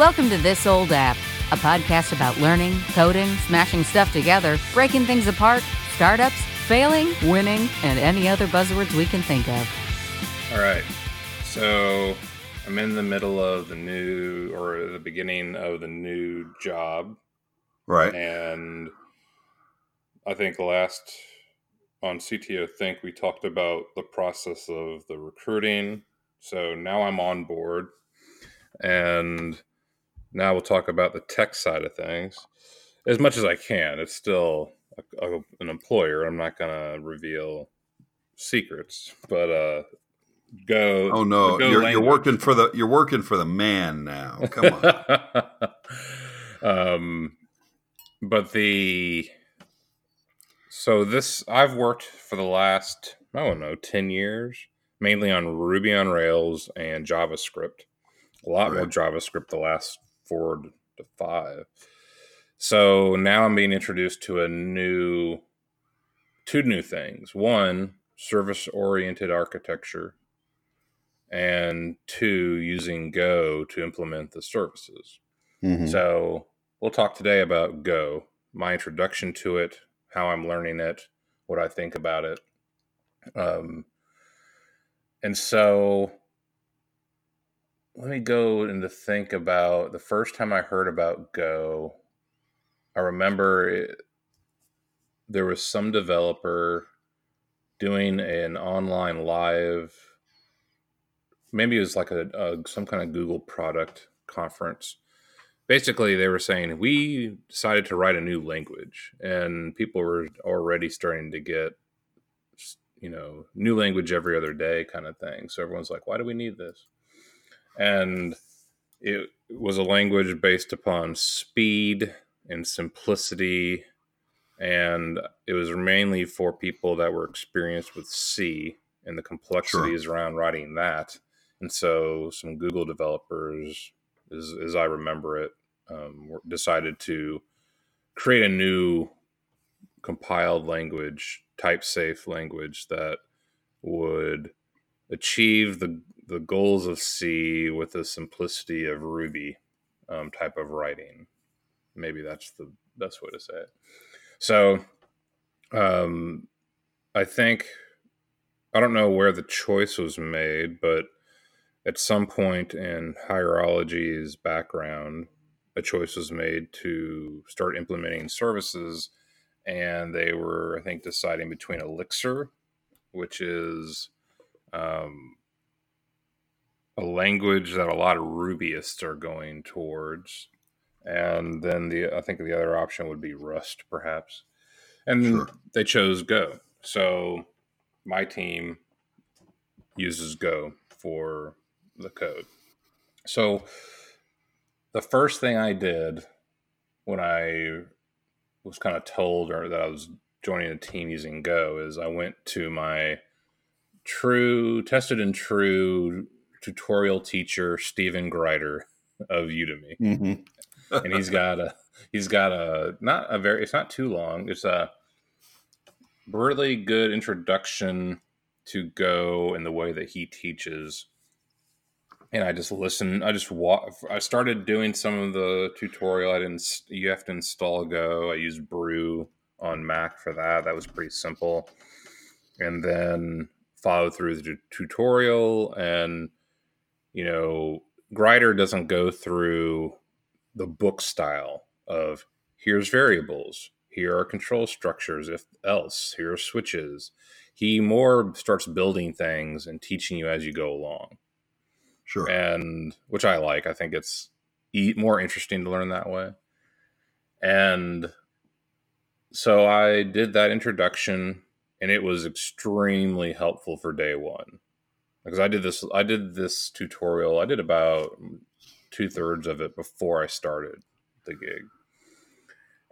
Welcome to This Old App, a podcast about learning, coding, smashing stuff together, breaking things apart, startups, failing, winning, and any other buzzwords we can think of. All right. So I'm in the middle of the new or the beginning of the new job. Right. And I think last on CTO Think we talked about the process of the recruiting. So now I'm on board and now we'll talk about the tech side of things as much as I can. It's still a, a, an employer. I'm not going to reveal secrets, but uh, go. Oh no, go you're, you're working for the you're working for the man now. Come on. um, but the so this I've worked for the last I don't know ten years, mainly on Ruby on Rails and JavaScript. A lot right. more JavaScript the last four to five. So now I'm being introduced to a new, two new things. One, service oriented architecture, and two, using Go to implement the services. Mm-hmm. So we'll talk today about Go, my introduction to it, how I'm learning it, what I think about it. Um, and so let me go and to think about the first time I heard about Go. I remember it, there was some developer doing an online live. Maybe it was like a, a some kind of Google product conference. Basically, they were saying we decided to write a new language, and people were already starting to get you know new language every other day kind of thing. So everyone's like, why do we need this? And it was a language based upon speed and simplicity and it was mainly for people that were experienced with c and the complexities sure. around writing that and so some google developers as, as i remember it um, decided to create a new compiled language type safe language that would achieve the the goals of C with the simplicity of Ruby um, type of writing. Maybe that's the best way to say it. So, um, I think I don't know where the choice was made, but at some point in Hierology's background, a choice was made to start implementing services, and they were, I think, deciding between Elixir, which is um, a language that a lot of Rubyists are going towards. And then the I think the other option would be Rust, perhaps. And sure. they chose Go. So my team uses Go for the code. So the first thing I did when I was kind of told or that I was joining a team using Go is I went to my true tested and true tutorial teacher Stephen Grider of Udemy, mm-hmm. and he's got a he's got a not a very it's not too long. It's a really good introduction to Go and the way that he teaches. And I just listen. I just walk. I started doing some of the tutorial. I didn't. You have to install Go. I used Brew on Mac for that. That was pretty simple. And then follow through the tutorial and you know, Grider doesn't go through the book style of here's variables, here are control structures, if else, here are switches. He more starts building things and teaching you as you go along. Sure. And which I like. I think it's more interesting to learn that way. And so I did that introduction and it was extremely helpful for day one because I did this I did this tutorial. I did about two thirds of it before I started the gig,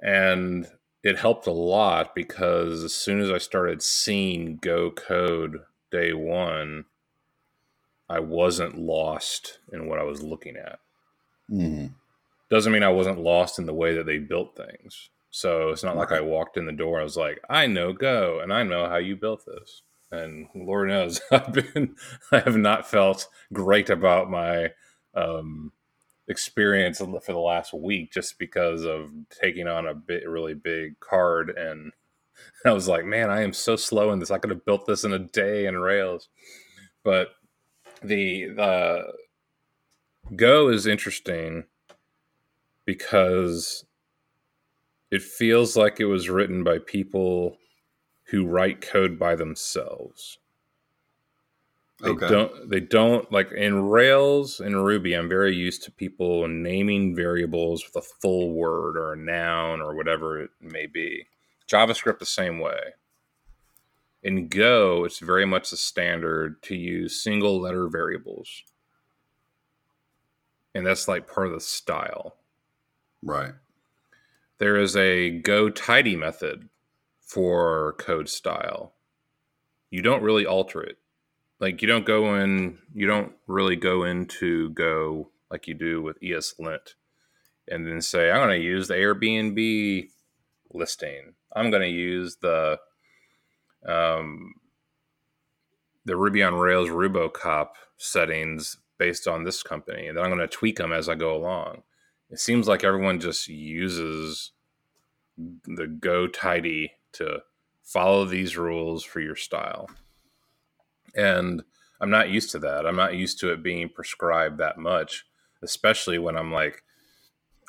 and it helped a lot because as soon as I started seeing Go code day one, I wasn't lost in what I was looking at. Mm-hmm. Doesn't mean I wasn't lost in the way that they built things. So it's not like I walked in the door. I was like, I know Go, and I know how you built this and Lord knows I've been I have not felt great about my um, experience for the last week just because of taking on a bit really big card and I was like, man, I am so slow in this. I could have built this in a day in Rails. But the the Go is interesting because it feels like it was written by people who write code by themselves. They okay. don't they don't like in Rails and Ruby, I'm very used to people naming variables with a full word or a noun or whatever it may be. JavaScript the same way. In Go, it's very much the standard to use single letter variables. And that's like part of the style. Right. There is a Go tidy method for code style. You don't really alter it. Like you don't go in, you don't really go into Go like you do with ESLint and then say, I'm going to use the Airbnb listing. I'm going to use the um, the Ruby on Rails RuboCop settings based on this company, and then I'm going to tweak them as I go along. It seems like everyone just uses the Go tidy to follow these rules for your style, and I'm not used to that. I'm not used to it being prescribed that much, especially when I'm like,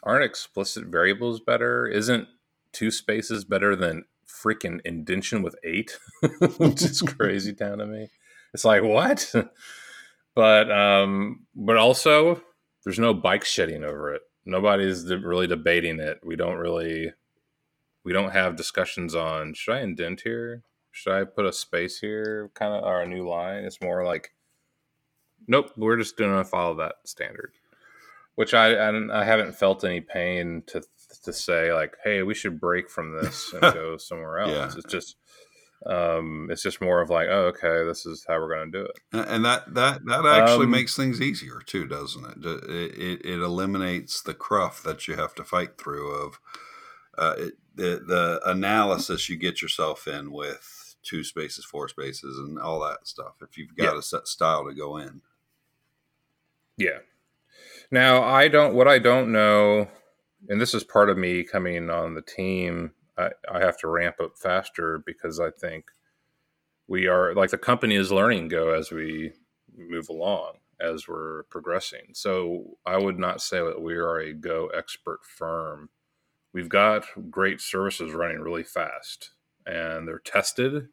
aren't explicit variables better? Isn't two spaces better than freaking indentation with eight, which is crazy town to me. It's like what? but um, but also there's no bike shedding over it. Nobody's really debating it. We don't really we don't have discussions on should I indent here? Should I put a space here? Kind of or a new line. It's more like nope, we're just gonna follow that standard. Which I I, I haven't felt any pain to to say like, hey, we should break from this and go somewhere else. Yeah. It's just um it's just more of like oh okay this is how we're going to do it and that that that actually um, makes things easier too doesn't it? it? it it eliminates the cruff that you have to fight through of uh it, the the analysis you get yourself in with two spaces four spaces and all that stuff if you've got yeah. a set style to go in yeah now i don't what i don't know and this is part of me coming on the team. I, I have to ramp up faster because I think we are like the company is learning Go as we move along, as we're progressing. So I would not say that we are a Go expert firm. We've got great services running really fast and they're tested.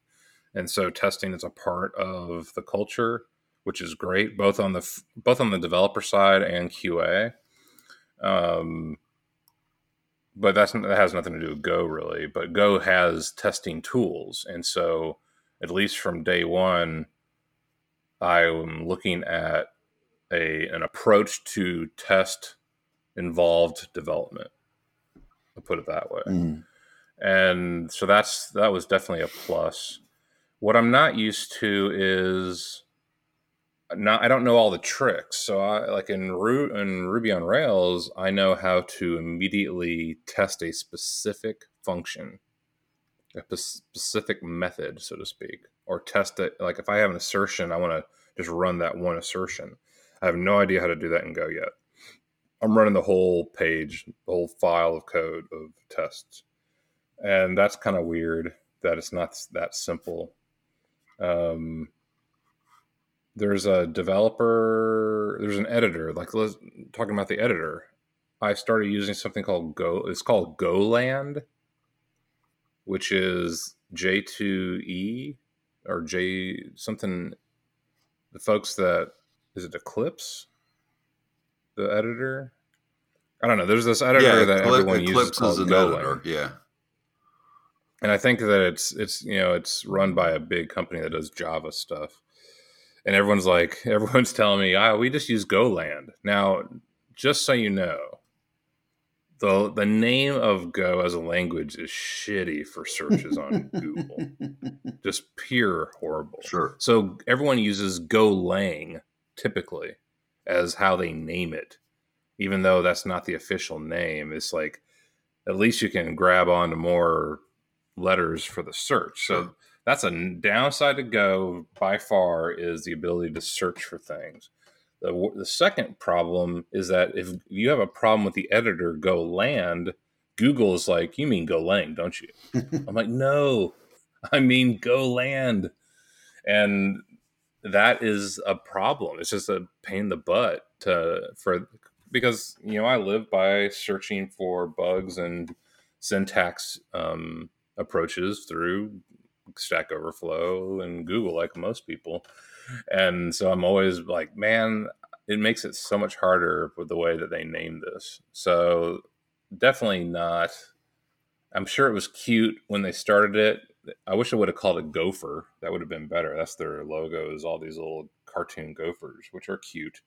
And so testing is a part of the culture, which is great, both on the both on the developer side and QA. Um, but that's that has nothing to do with Go really. But Go has testing tools, and so at least from day one, I am looking at a an approach to test involved development. Put it that way. Mm. And so that's that was definitely a plus. What I'm not used to is not I don't know all the tricks. So I like in Ru- in Ruby on Rails, I know how to immediately test a specific function, a p- specific method, so to speak, or test it. Like if I have an assertion, I want to just run that one assertion. I have no idea how to do that in Go yet. I'm running the whole page, the whole file of code of tests, and that's kind of weird that it's not that simple. Um, there's a developer there's an editor like let's talking about the editor. I started using something called go it's called goland which is j2e or j something the folks that is it eclipse the editor i don't know there's this editor yeah, that everyone eclipse uses called editor. yeah and i think that it's it's you know it's run by a big company that does java stuff and everyone's like, everyone's telling me, ah, we just use GoLand. Now, just so you know, the the name of Go as a language is shitty for searches on Google. Just pure horrible. Sure. So everyone uses Golang typically as how they name it, even though that's not the official name. It's like at least you can grab onto more letters for the search. So that's a downside to Go by far is the ability to search for things. The, the second problem is that if you have a problem with the editor Goland, Google is like, you mean Golang, don't you? I'm like, no, I mean Goland. And that is a problem. It's just a pain in the butt to for because you know I live by searching for bugs and syntax um, approaches through Stack Overflow and Google, like most people. And so I'm always like, man, it makes it so much harder with the way that they name this. So definitely not. I'm sure it was cute when they started it. I wish I would have called it Gopher. That would have been better. That's their logo is all these little cartoon gophers, which are cute,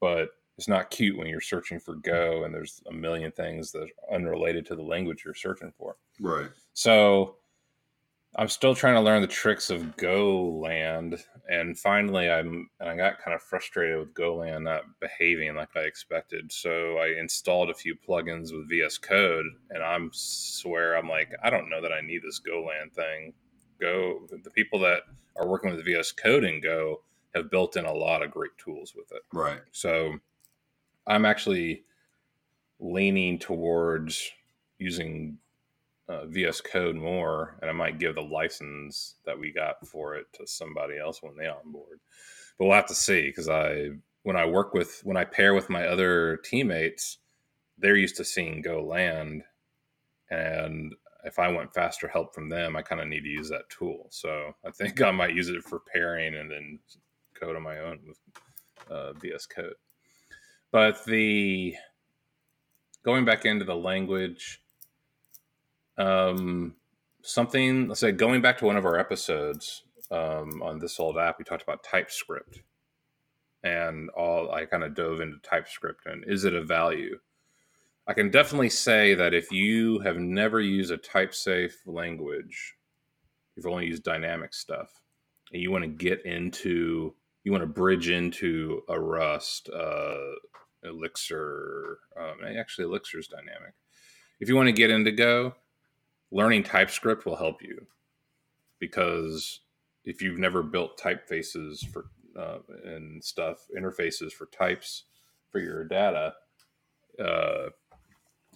but it's not cute when you're searching for Go and there's a million things that are unrelated to the language you're searching for. Right. So I'm still trying to learn the tricks of GoLand, and finally, I'm and I got kind of frustrated with GoLand not behaving like I expected. So I installed a few plugins with VS Code, and I'm swear I'm like I don't know that I need this GoLand thing. Go the people that are working with VS Code and Go have built in a lot of great tools with it. Right. So I'm actually leaning towards using uh, VS Code more, and I might give the license that we got for it to somebody else when they onboard. But we'll have to see because I when I work with when I pair with my other teammates, they're used to seeing GoLand, and if I want faster help from them, I kind of need to use that tool. So I think I might use it for pairing and then code on my own with uh, VS Code. But the going back into the language um, something, let's say, going back to one of our episodes um, on this old app, we talked about TypeScript, and all I kind of dove into TypeScript and is it a value? I can definitely say that if you have never used a type safe language, you've only used dynamic stuff, and you want to get into, you want to bridge into a Rust, uh, Elixir, um, actually Elixir is dynamic. If you want to get into Go, learning TypeScript will help you because if you've never built typefaces for uh, and stuff, interfaces for types for your data, uh,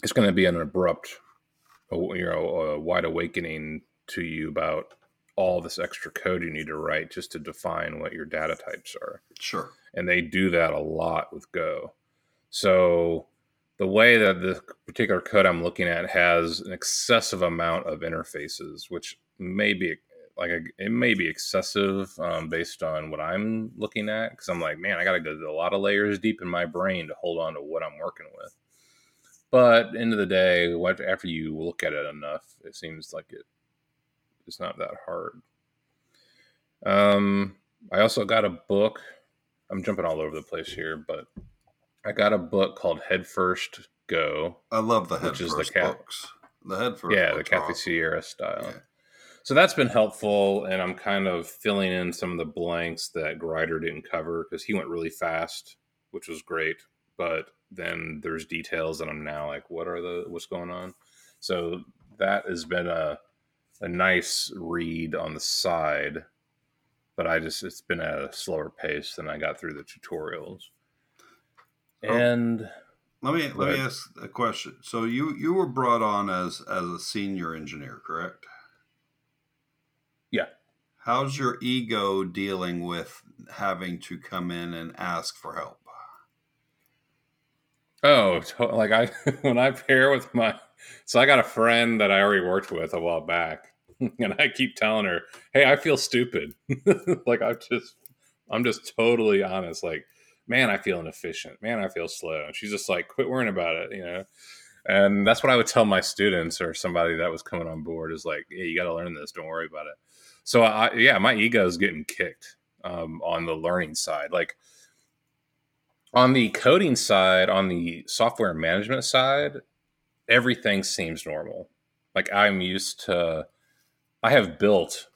it's going to be an abrupt, you know, a wide awakening to you about all this extra code you need to write just to define what your data types are. Sure. And they do that a lot with Go. So the way that the particular code I'm looking at has an excessive amount of interfaces, which may be like a, it may be excessive um, based on what I'm looking at. Because I'm like, man, I got to go a lot of layers deep in my brain to hold on to what I'm working with. But end of the day, what after you look at it enough, it seems like it it's not that hard. Um, I also got a book. I'm jumping all over the place here, but I got a book called Head First Go. I love the Head First the books. The Head First. Yeah, the Kathy. Sierra style. Yeah. So that's been helpful, and I'm kind of filling in some of the blanks that Grider didn't cover because he went really fast, which was great. But then there's details, and I'm now like, what are the what's going on? So that has been a a nice read on the side, but I just it's been at a slower pace than I got through the tutorials. Oh, and let me let me ask a question. So you you were brought on as as a senior engineer, correct? Yeah. How's your ego dealing with having to come in and ask for help? Oh, like I when I pair with my so I got a friend that I already worked with a while back, and I keep telling her, "Hey, I feel stupid." like I'm just I'm just totally honest. Like man, I feel inefficient. Man, I feel slow. And she's just like, quit worrying about it, you know? And that's what I would tell my students or somebody that was coming on board is like, hey, you got to learn this. Don't worry about it. So, I, yeah, my ego is getting kicked um, on the learning side. Like on the coding side, on the software management side, everything seems normal. Like I'm used to, I have built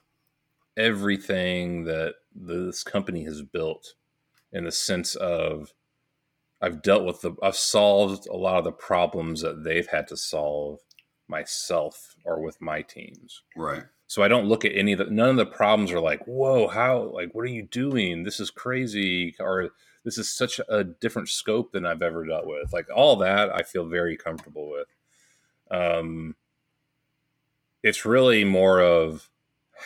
everything that this company has built in the sense of I've dealt with the I've solved a lot of the problems that they've had to solve myself or with my teams. Right. So I don't look at any of the none of the problems are like, whoa, how like what are you doing? This is crazy or this is such a different scope than I've ever dealt with. Like all that, I feel very comfortable with. Um, it's really more of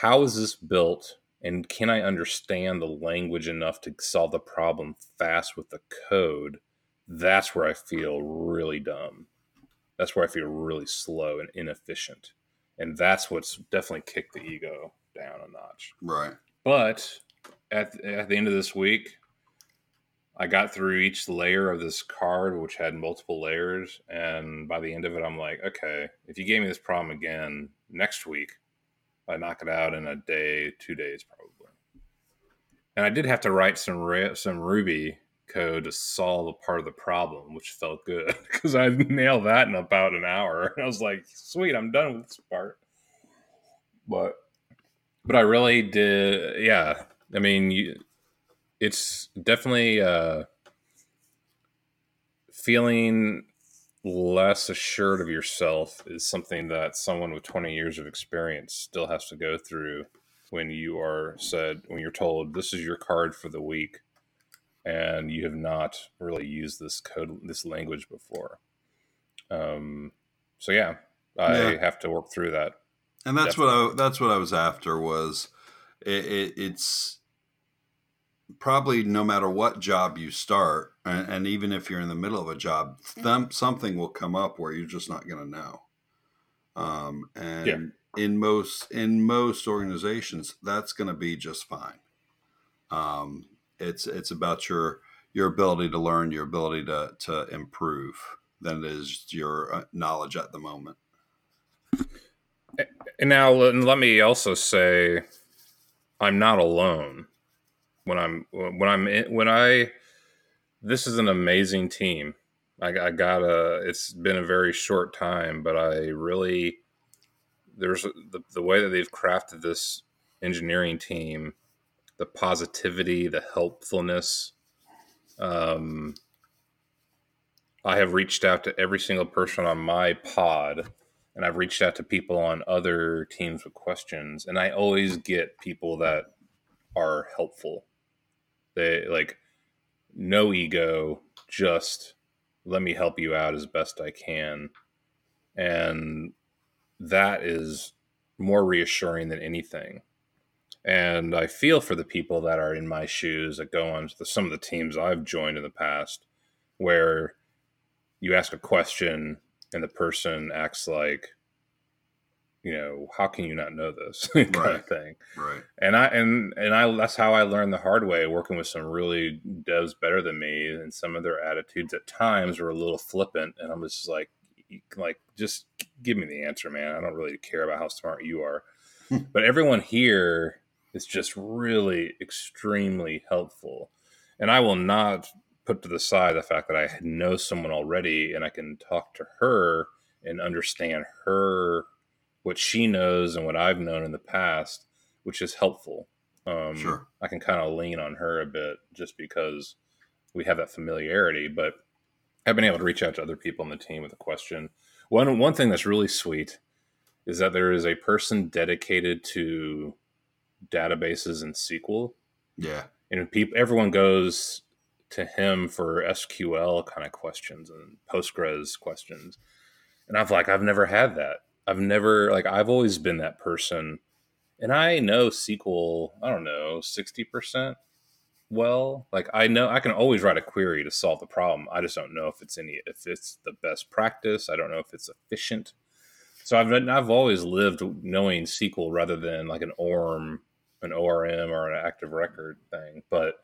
how is this built and can I understand the language enough to solve the problem fast with the code? That's where I feel really dumb. That's where I feel really slow and inefficient. And that's what's definitely kicked the ego down a notch. Right. But at, at the end of this week, I got through each layer of this card, which had multiple layers. And by the end of it, I'm like, okay, if you gave me this problem again next week, I knock it out in a day, two days probably. And I did have to write some some Ruby code to solve a part of the problem, which felt good because I nailed that in about an hour. I was like, sweet, I'm done with this part. But but I really did, yeah. I mean, you, it's definitely uh, feeling less assured of yourself is something that someone with 20 years of experience still has to go through when you are said when you're told this is your card for the week and you have not really used this code this language before um so yeah i yeah. have to work through that and that's definitely. what i that's what i was after was it, it, it's probably no matter what job you start, and, and, even if you're in the middle of a job, th- something will come up where you're just not going to know. Um, and yeah. in most in most organizations, that's going to be just fine. Um, it's it's about your your ability to learn, your ability to to improve, than it is your uh, knowledge at the moment. And now, let me also say, I'm not alone when I'm when I'm in, when I this is an amazing team. I, I got a. It's been a very short time, but I really there's the, the way that they've crafted this engineering team, the positivity, the helpfulness. Um, I have reached out to every single person on my pod, and I've reached out to people on other teams with questions, and I always get people that are helpful they like no ego, just let me help you out as best I can. And that is more reassuring than anything. And I feel for the people that are in my shoes that go on to the, some of the teams I've joined in the past where you ask a question and the person acts like you know, how can you not know this kind right. of thing? Right. And I and and I that's how I learned the hard way working with some really devs better than me, and some of their attitudes at times were a little flippant, and I'm just like, like just give me the answer, man. I don't really care about how smart you are. Hmm. but everyone here is just really extremely helpful, and I will not put to the side the fact that I know someone already and I can talk to her and understand her what she knows and what I've known in the past, which is helpful. Um, sure. I can kind of lean on her a bit just because we have that familiarity, but I've been able to reach out to other people on the team with a question. One one thing that's really sweet is that there is a person dedicated to databases and SQL. Yeah. And people everyone goes to him for SQL kind of questions and Postgres questions. And I've like I've never had that. I've never like I've always been that person, and I know SQL. I don't know sixty percent well. Like I know I can always write a query to solve the problem. I just don't know if it's any if it's the best practice. I don't know if it's efficient. So I've I've always lived knowing SQL rather than like an ORM, an ORM or an active record thing. But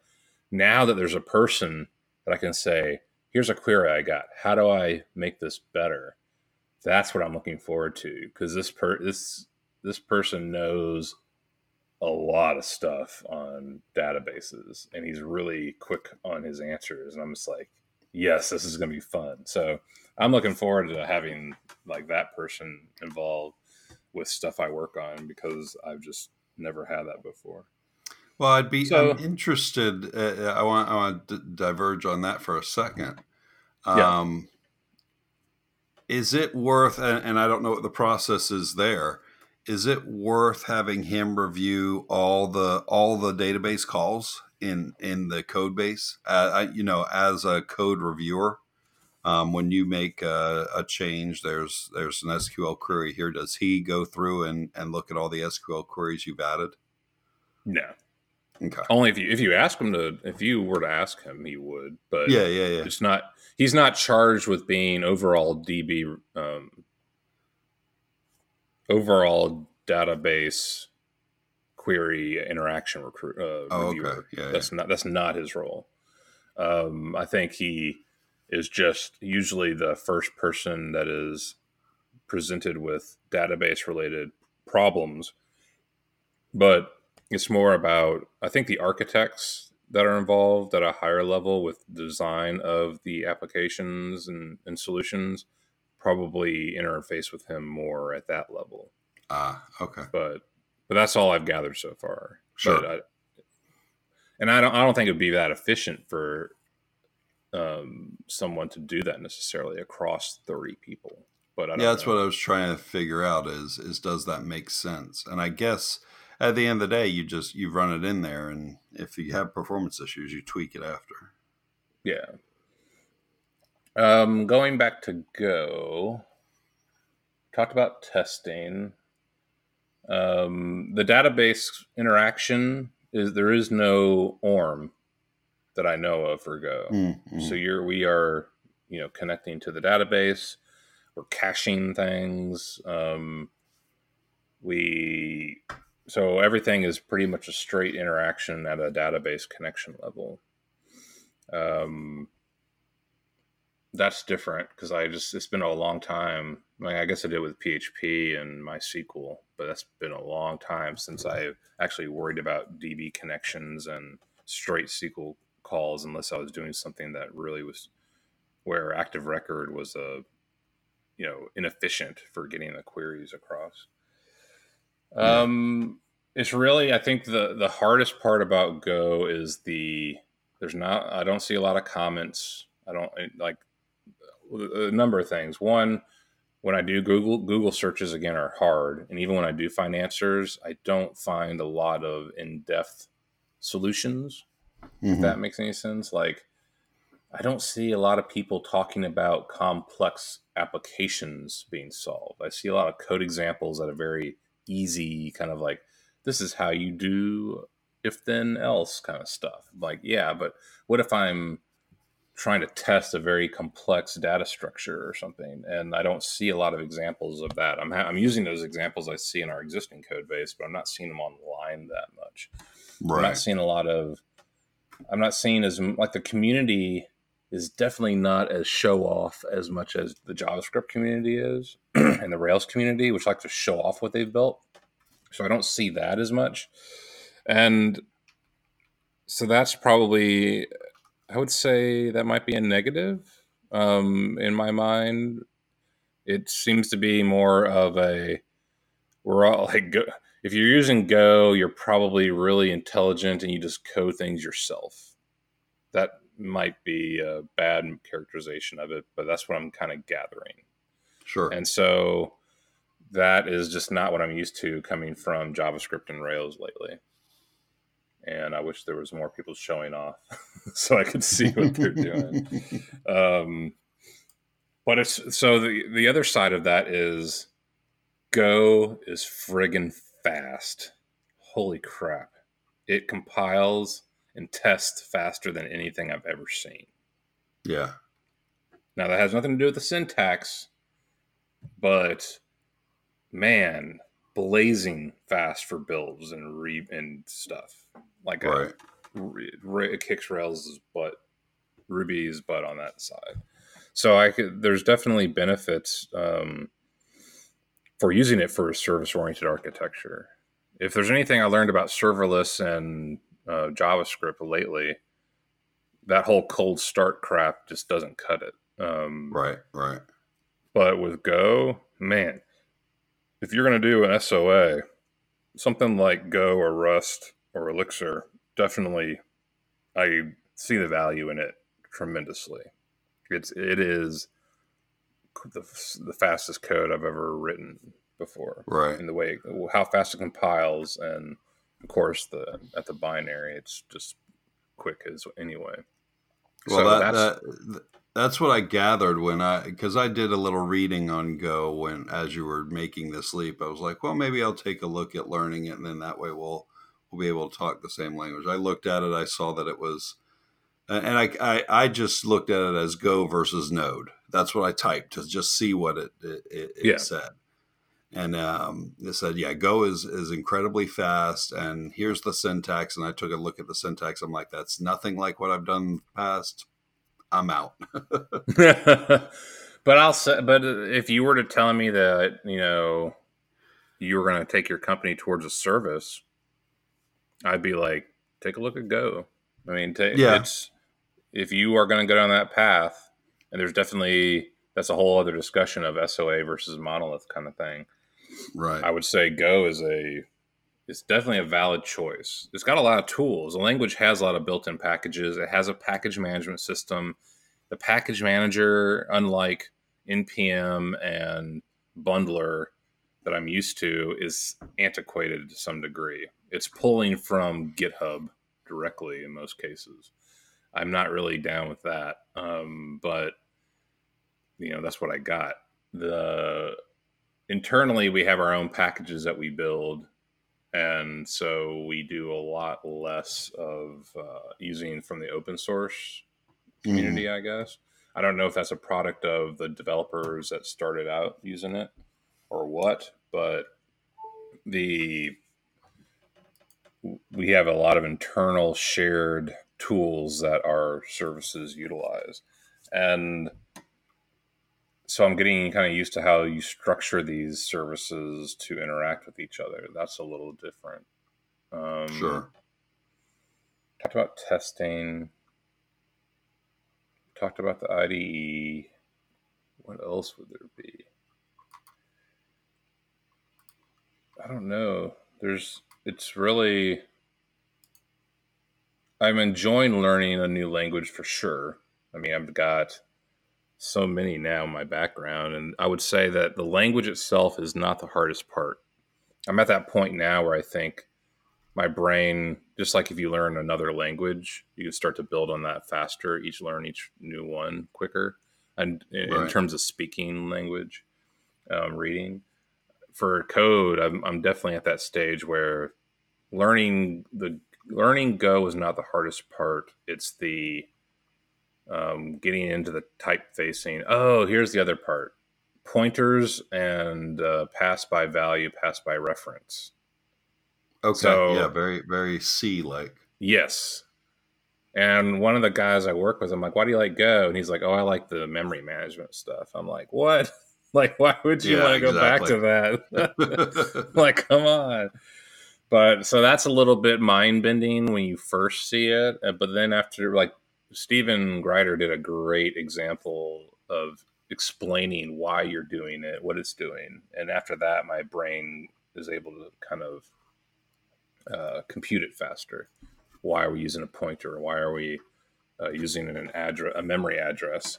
now that there's a person that I can say, here's a query I got. How do I make this better? That's what I'm looking forward to because this per this this person knows a lot of stuff on databases and he's really quick on his answers and I'm just like yes this is going to be fun. So I'm looking forward to having like that person involved with stuff I work on because I've just never had that before. Well I'd be so, I'm interested uh, I want I want to diverge on that for a second. Um yeah is it worth and, i don't know what the process is there is it worth having him review all the all the database calls in in the code base. Uh, I, you know, as a code reviewer, um, when you make a, a, change, there's there's an SQL query here. Does he go through and and look at all the SQL queries you've added? No. Okay. Only if you if you ask him to if you were to ask him, he would. But yeah, yeah, yeah. It's not. He's not charged with being overall DB um, overall database query interaction recruit uh, oh. Okay. Yeah, that's yeah. not that's not his role. Um, I think he is just usually the first person that is presented with database related problems, but it's more about I think the architects that are involved at a higher level with design of the applications and, and solutions probably interface with him more at that level. Ah, okay. But but that's all I've gathered so far. Sure. I, and I don't I don't think it'd be that efficient for um, someone to do that necessarily across 30 people. But yeah, that's know. what I was trying to figure out is is does that make sense? And I guess at the end of the day, you just you run it in there, and if you have performance issues, you tweak it after. Yeah. Um, going back to Go, talked about testing. Um, the database interaction is there is no ORM that I know of for Go. Mm-hmm. So you're we are you know connecting to the database. We're caching things. Um, we so everything is pretty much a straight interaction at a database connection level. Um, that's different because I just it's been a long time. I guess I did with PHP and MySQL, but that's been a long time since I actually worried about DB connections and straight SQL calls, unless I was doing something that really was where Active Record was a you know inefficient for getting the queries across. Um, it's really I think the the hardest part about Go is the there's not I don't see a lot of comments. I don't like a number of things. One, when I do Google Google searches again are hard, and even when I do find answers, I don't find a lot of in depth solutions. Mm-hmm. If that makes any sense, like I don't see a lot of people talking about complex applications being solved. I see a lot of code examples that are very easy, kind of like this is how you do if then else kind of stuff. Like, yeah, but what if I'm trying to test a very complex data structure or something and i don't see a lot of examples of that i'm, ha- I'm using those examples i see in our existing code base but i'm not seeing them online that much right. i'm not seeing a lot of i'm not seeing as like the community is definitely not as show off as much as the javascript community is and the rails community which like to show off what they've built so i don't see that as much and so that's probably I would say that might be a negative um, in my mind. It seems to be more of a we're all like go, if you're using Go, you're probably really intelligent and you just code things yourself. That might be a bad characterization of it, but that's what I'm kind of gathering. Sure. And so that is just not what I'm used to coming from JavaScript and Rails lately and I wish there was more people showing off so I could see what they're doing. Um, but it's so the the other side of that is Go is friggin' fast. Holy crap! It compiles and test faster than anything I've ever seen. Yeah. Now that has nothing to do with the syntax, but man, blazing fast for builds and re and stuff. Like right. a, it kicks Rails' butt, Ruby's butt on that side. So I could, there's definitely benefits um, for using it for service oriented architecture. If there's anything I learned about serverless and uh, JavaScript lately, that whole cold start crap just doesn't cut it. Um, right, right. But with Go, man, if you're going to do an SOA, something like Go or Rust or Elixir, definitely I see the value in it tremendously. It's it is the, the fastest code I've ever written before. Right. In the way how fast it compiles and of course the at the binary it's just quick as anyway. Well, so that, that's, that, that's what I gathered when I because I did a little reading on Go when as you were making this leap. I was like, well, maybe I'll take a look at learning it, and then that way we'll we'll be able to talk the same language. I looked at it, I saw that it was, and I I, I just looked at it as Go versus Node. That's what I typed to just see what it it, it, yeah. said and um, it said, "Yeah, Go is is incredibly fast, and here's the syntax." And I took a look at the syntax. I'm like, "That's nothing like what I've done in the past. I'm out." but I'll say, but if you were to tell me that you know you were going to take your company towards a service, I'd be like, "Take a look at Go." I mean, t- yeah. it's if you are going to go down that path, and there's definitely that's a whole other discussion of SOA versus monolith kind of thing. Right. I would say Go is a it's definitely a valid choice. It's got a lot of tools. The language has a lot of built-in packages. It has a package management system. The package manager, unlike npm and bundler that I'm used to, is antiquated to some degree. It's pulling from GitHub directly in most cases. I'm not really down with that, um, but you know that's what I got. The internally we have our own packages that we build. And so we do a lot less of uh, using from the open source community mm. i guess. I don't know if that's a product of the developers that started out using it or what but the we have a lot of internal shared tools that our services utilize. And so I'm getting kind of used to how you structure these services to interact with each other. That's a little different. Um, sure. Talked about testing. Talked about the IDE. What else would there be? I don't know. There's. It's really. I'm enjoying learning a new language for sure. I mean, I've got so many now in my background. And I would say that the language itself is not the hardest part. I'm at that point now where I think my brain, just like if you learn another language, you can start to build on that faster, each learn each new one quicker. And in, right. in terms of speaking language, um, reading for code, I'm, I'm definitely at that stage where learning the learning Go is not the hardest part. It's the um, getting into the typefacing. Oh, here's the other part pointers and uh, pass by value, pass by reference. Okay. So, yeah, very, very C like. Yes. And one of the guys I work with, I'm like, why do you like Go? And he's like, oh, I like the memory management stuff. I'm like, what? like, why would you yeah, want to go back to that? like, come on. But so that's a little bit mind bending when you first see it. But then after, like, Stephen Grider did a great example of explaining why you're doing it, what it's doing, and after that, my brain is able to kind of uh, compute it faster. Why are we using a pointer? Why are we uh, using an address, a memory address?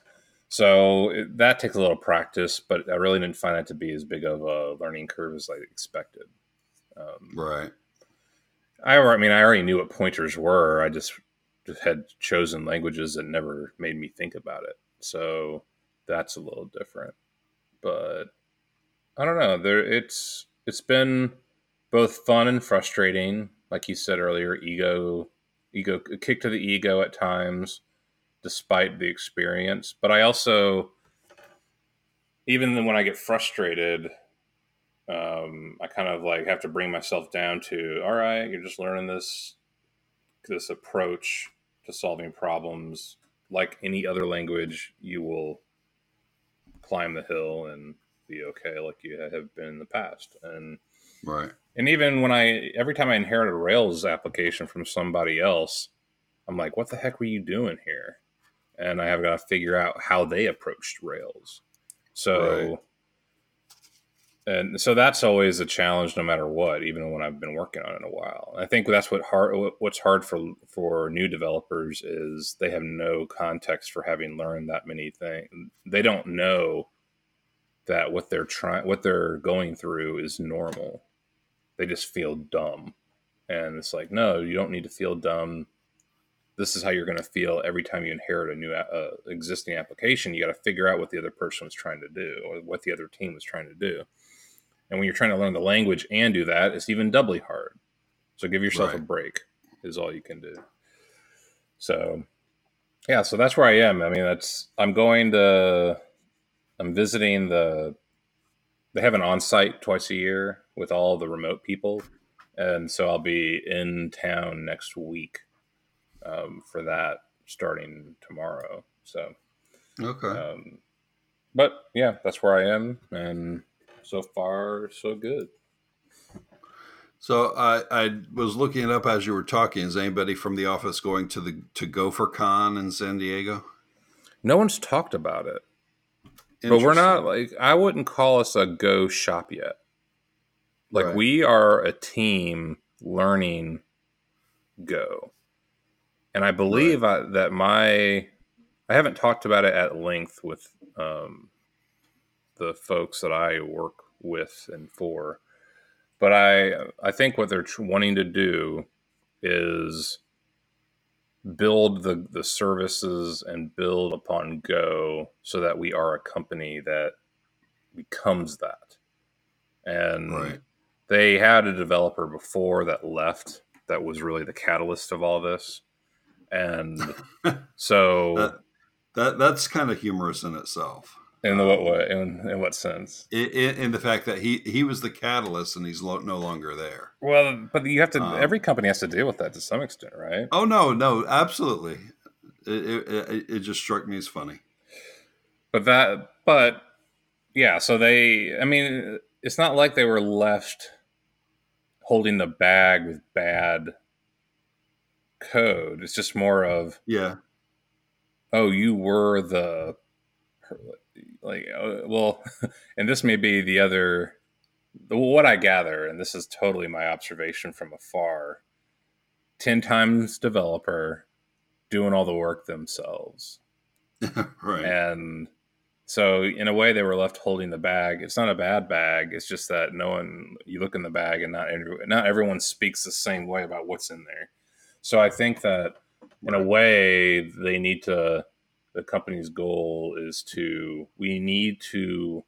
So it, that takes a little practice, but I really didn't find that to be as big of a learning curve as I expected. Um, right. I, I mean, I already knew what pointers were. I just had chosen languages that never made me think about it. So that's a little different. But I don't know. There it's it's been both fun and frustrating. Like you said earlier, ego ego kick to the ego at times, despite the experience. But I also even when I get frustrated, um, I kind of like have to bring myself down to all right, you're just learning this this approach to solving problems like any other language you will climb the hill and be okay like you have been in the past. And right. and even when i every time i inherit a rails application from somebody else i'm like what the heck were you doing here? And i have got to figure out how they approached rails. So right and so that's always a challenge no matter what even when i've been working on it a while i think that's what hard what's hard for for new developers is they have no context for having learned that many things they don't know that what they're trying what they're going through is normal they just feel dumb and it's like no you don't need to feel dumb this is how you're going to feel every time you inherit a new uh, existing application. You got to figure out what the other person was trying to do or what the other team was trying to do. And when you're trying to learn the language and do that, it's even doubly hard. So give yourself right. a break is all you can do. So yeah, so that's where I am. I mean, that's I'm going to I'm visiting the they have an on-site twice a year with all the remote people and so I'll be in town next week um, for that starting tomorrow. So, okay. Um, but yeah, that's where I am, and so far so good. So I, I was looking it up as you were talking. Is anybody from the office going to the to GopherCon in San Diego? No one's talked about it, but we're not like I wouldn't call us a Go shop yet. Like right. we are a team learning Go. And I believe right. I, that my I haven't talked about it at length with um, the folks that I work with and for, but I I think what they're wanting to do is build the the services and build upon Go so that we are a company that becomes that. And right. they had a developer before that left that was really the catalyst of all this and so that, that that's kind of humorous in itself. In the what way? In, in what sense? In, in, the fact that he he was the catalyst and he's lo- no longer there. Well, but you have to. Um, every company has to deal with that to some extent, right? Oh no, no, absolutely. It, it, it just struck me as funny. But that, but yeah. So they, I mean, it's not like they were left holding the bag with bad code. It's just more of yeah. Oh, you were the like uh, well, and this may be the other what I gather, and this is totally my observation from afar. Ten times developer doing all the work themselves, right? And so, in a way, they were left holding the bag. It's not a bad bag. It's just that no one. You look in the bag, and not not everyone speaks the same way about what's in there. So I think that in a way they need to the company's goal is to we need to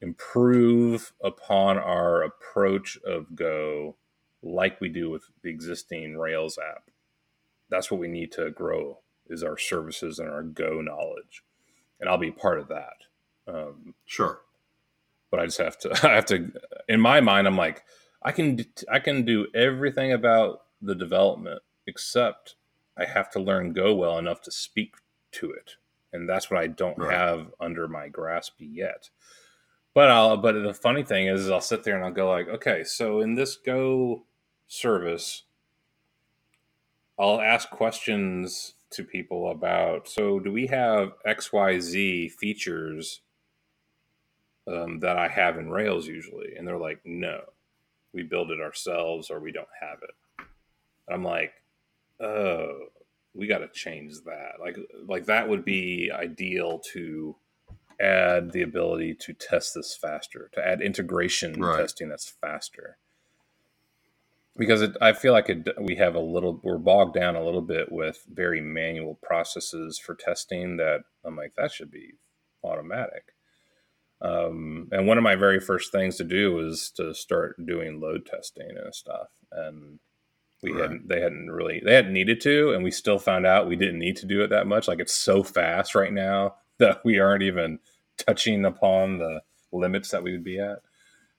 improve upon our approach of go like we do with the existing rails app. That's what we need to grow is our services and our go knowledge. And i'll be part of that. Um, sure. but i just have to i have to in my mind i'm like i can i can do everything about the development, except I have to learn Go well enough to speak to it. And that's what I don't right. have under my grasp yet. But I'll but the funny thing is, is I'll sit there and I'll go like, okay, so in this Go service, I'll ask questions to people about so do we have XYZ features um, that I have in Rails usually? And they're like, no, we build it ourselves or we don't have it. And I'm like, oh, we got to change that. Like, like that would be ideal to add the ability to test this faster, to add integration right. testing that's faster. Because it, I feel like it, we have a little, we're bogged down a little bit with very manual processes for testing that I'm like, that should be automatic. Um, and one of my very first things to do was to start doing load testing and stuff. And we right. hadn't they hadn't really they hadn't needed to and we still found out we didn't need to do it that much. Like it's so fast right now that we aren't even touching upon the limits that we would be at.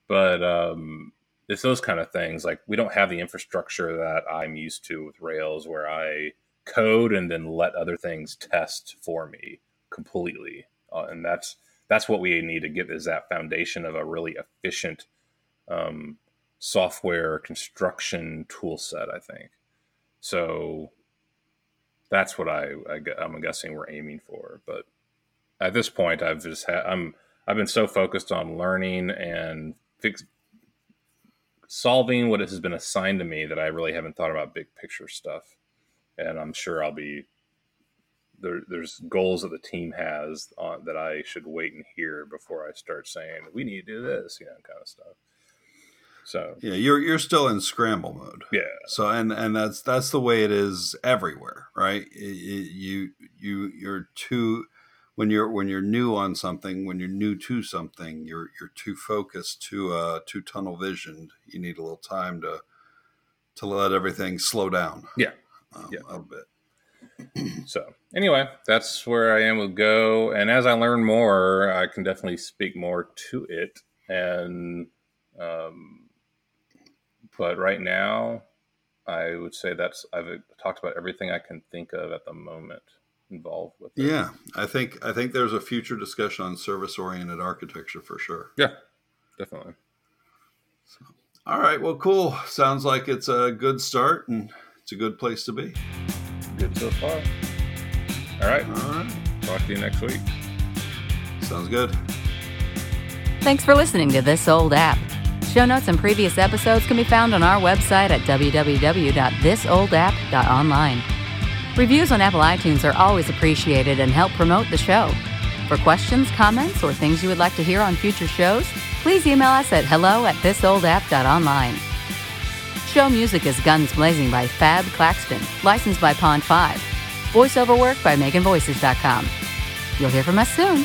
But um it's those kind of things like we don't have the infrastructure that i'm used to with rails where i code and then let other things test for me completely. Uh, and that's that's what we need to get is that foundation of a really efficient um, software construction tool set, I think. So that's what I, I am guessing we're aiming for. But at this point, I've just had I'm I've been so focused on learning and fix, solving what has been assigned to me that I really haven't thought about big picture stuff. And I'm sure I'll be there, there's goals that the team has on, that I should wait and hear before I start saying we need to do this, you know, kind of stuff. So yeah, you're you're still in scramble mode. Yeah. So and and that's that's the way it is everywhere, right? It, it, you you you're too when you're when you're new on something, when you're new to something, you're you're too focused, too uh too tunnel visioned. You need a little time to to let everything slow down. Yeah. Um, yeah. a bit. so anyway, that's where I am with Go, and as I learn more, I can definitely speak more to it. And um, but right now, I would say that's I've talked about everything I can think of at the moment involved with it. Yeah, I think I think there's a future discussion on service oriented architecture for sure. Yeah, definitely. So, all right, well, cool. Sounds like it's a good start and it's a good place to be. Good so far. All right. All right. Talk to you next week. Sounds good. Thanks for listening to This Old App. Show notes and previous episodes can be found on our website at www.thisoldapp.online. Reviews on Apple iTunes are always appreciated and help promote the show. For questions, comments, or things you would like to hear on future shows, please email us at hello at thisoldapp.online. Show music is Guns Blazing by Fab Claxton, licensed by Pond 5. Voiceover work by MeganVoices.com. You'll hear from us soon.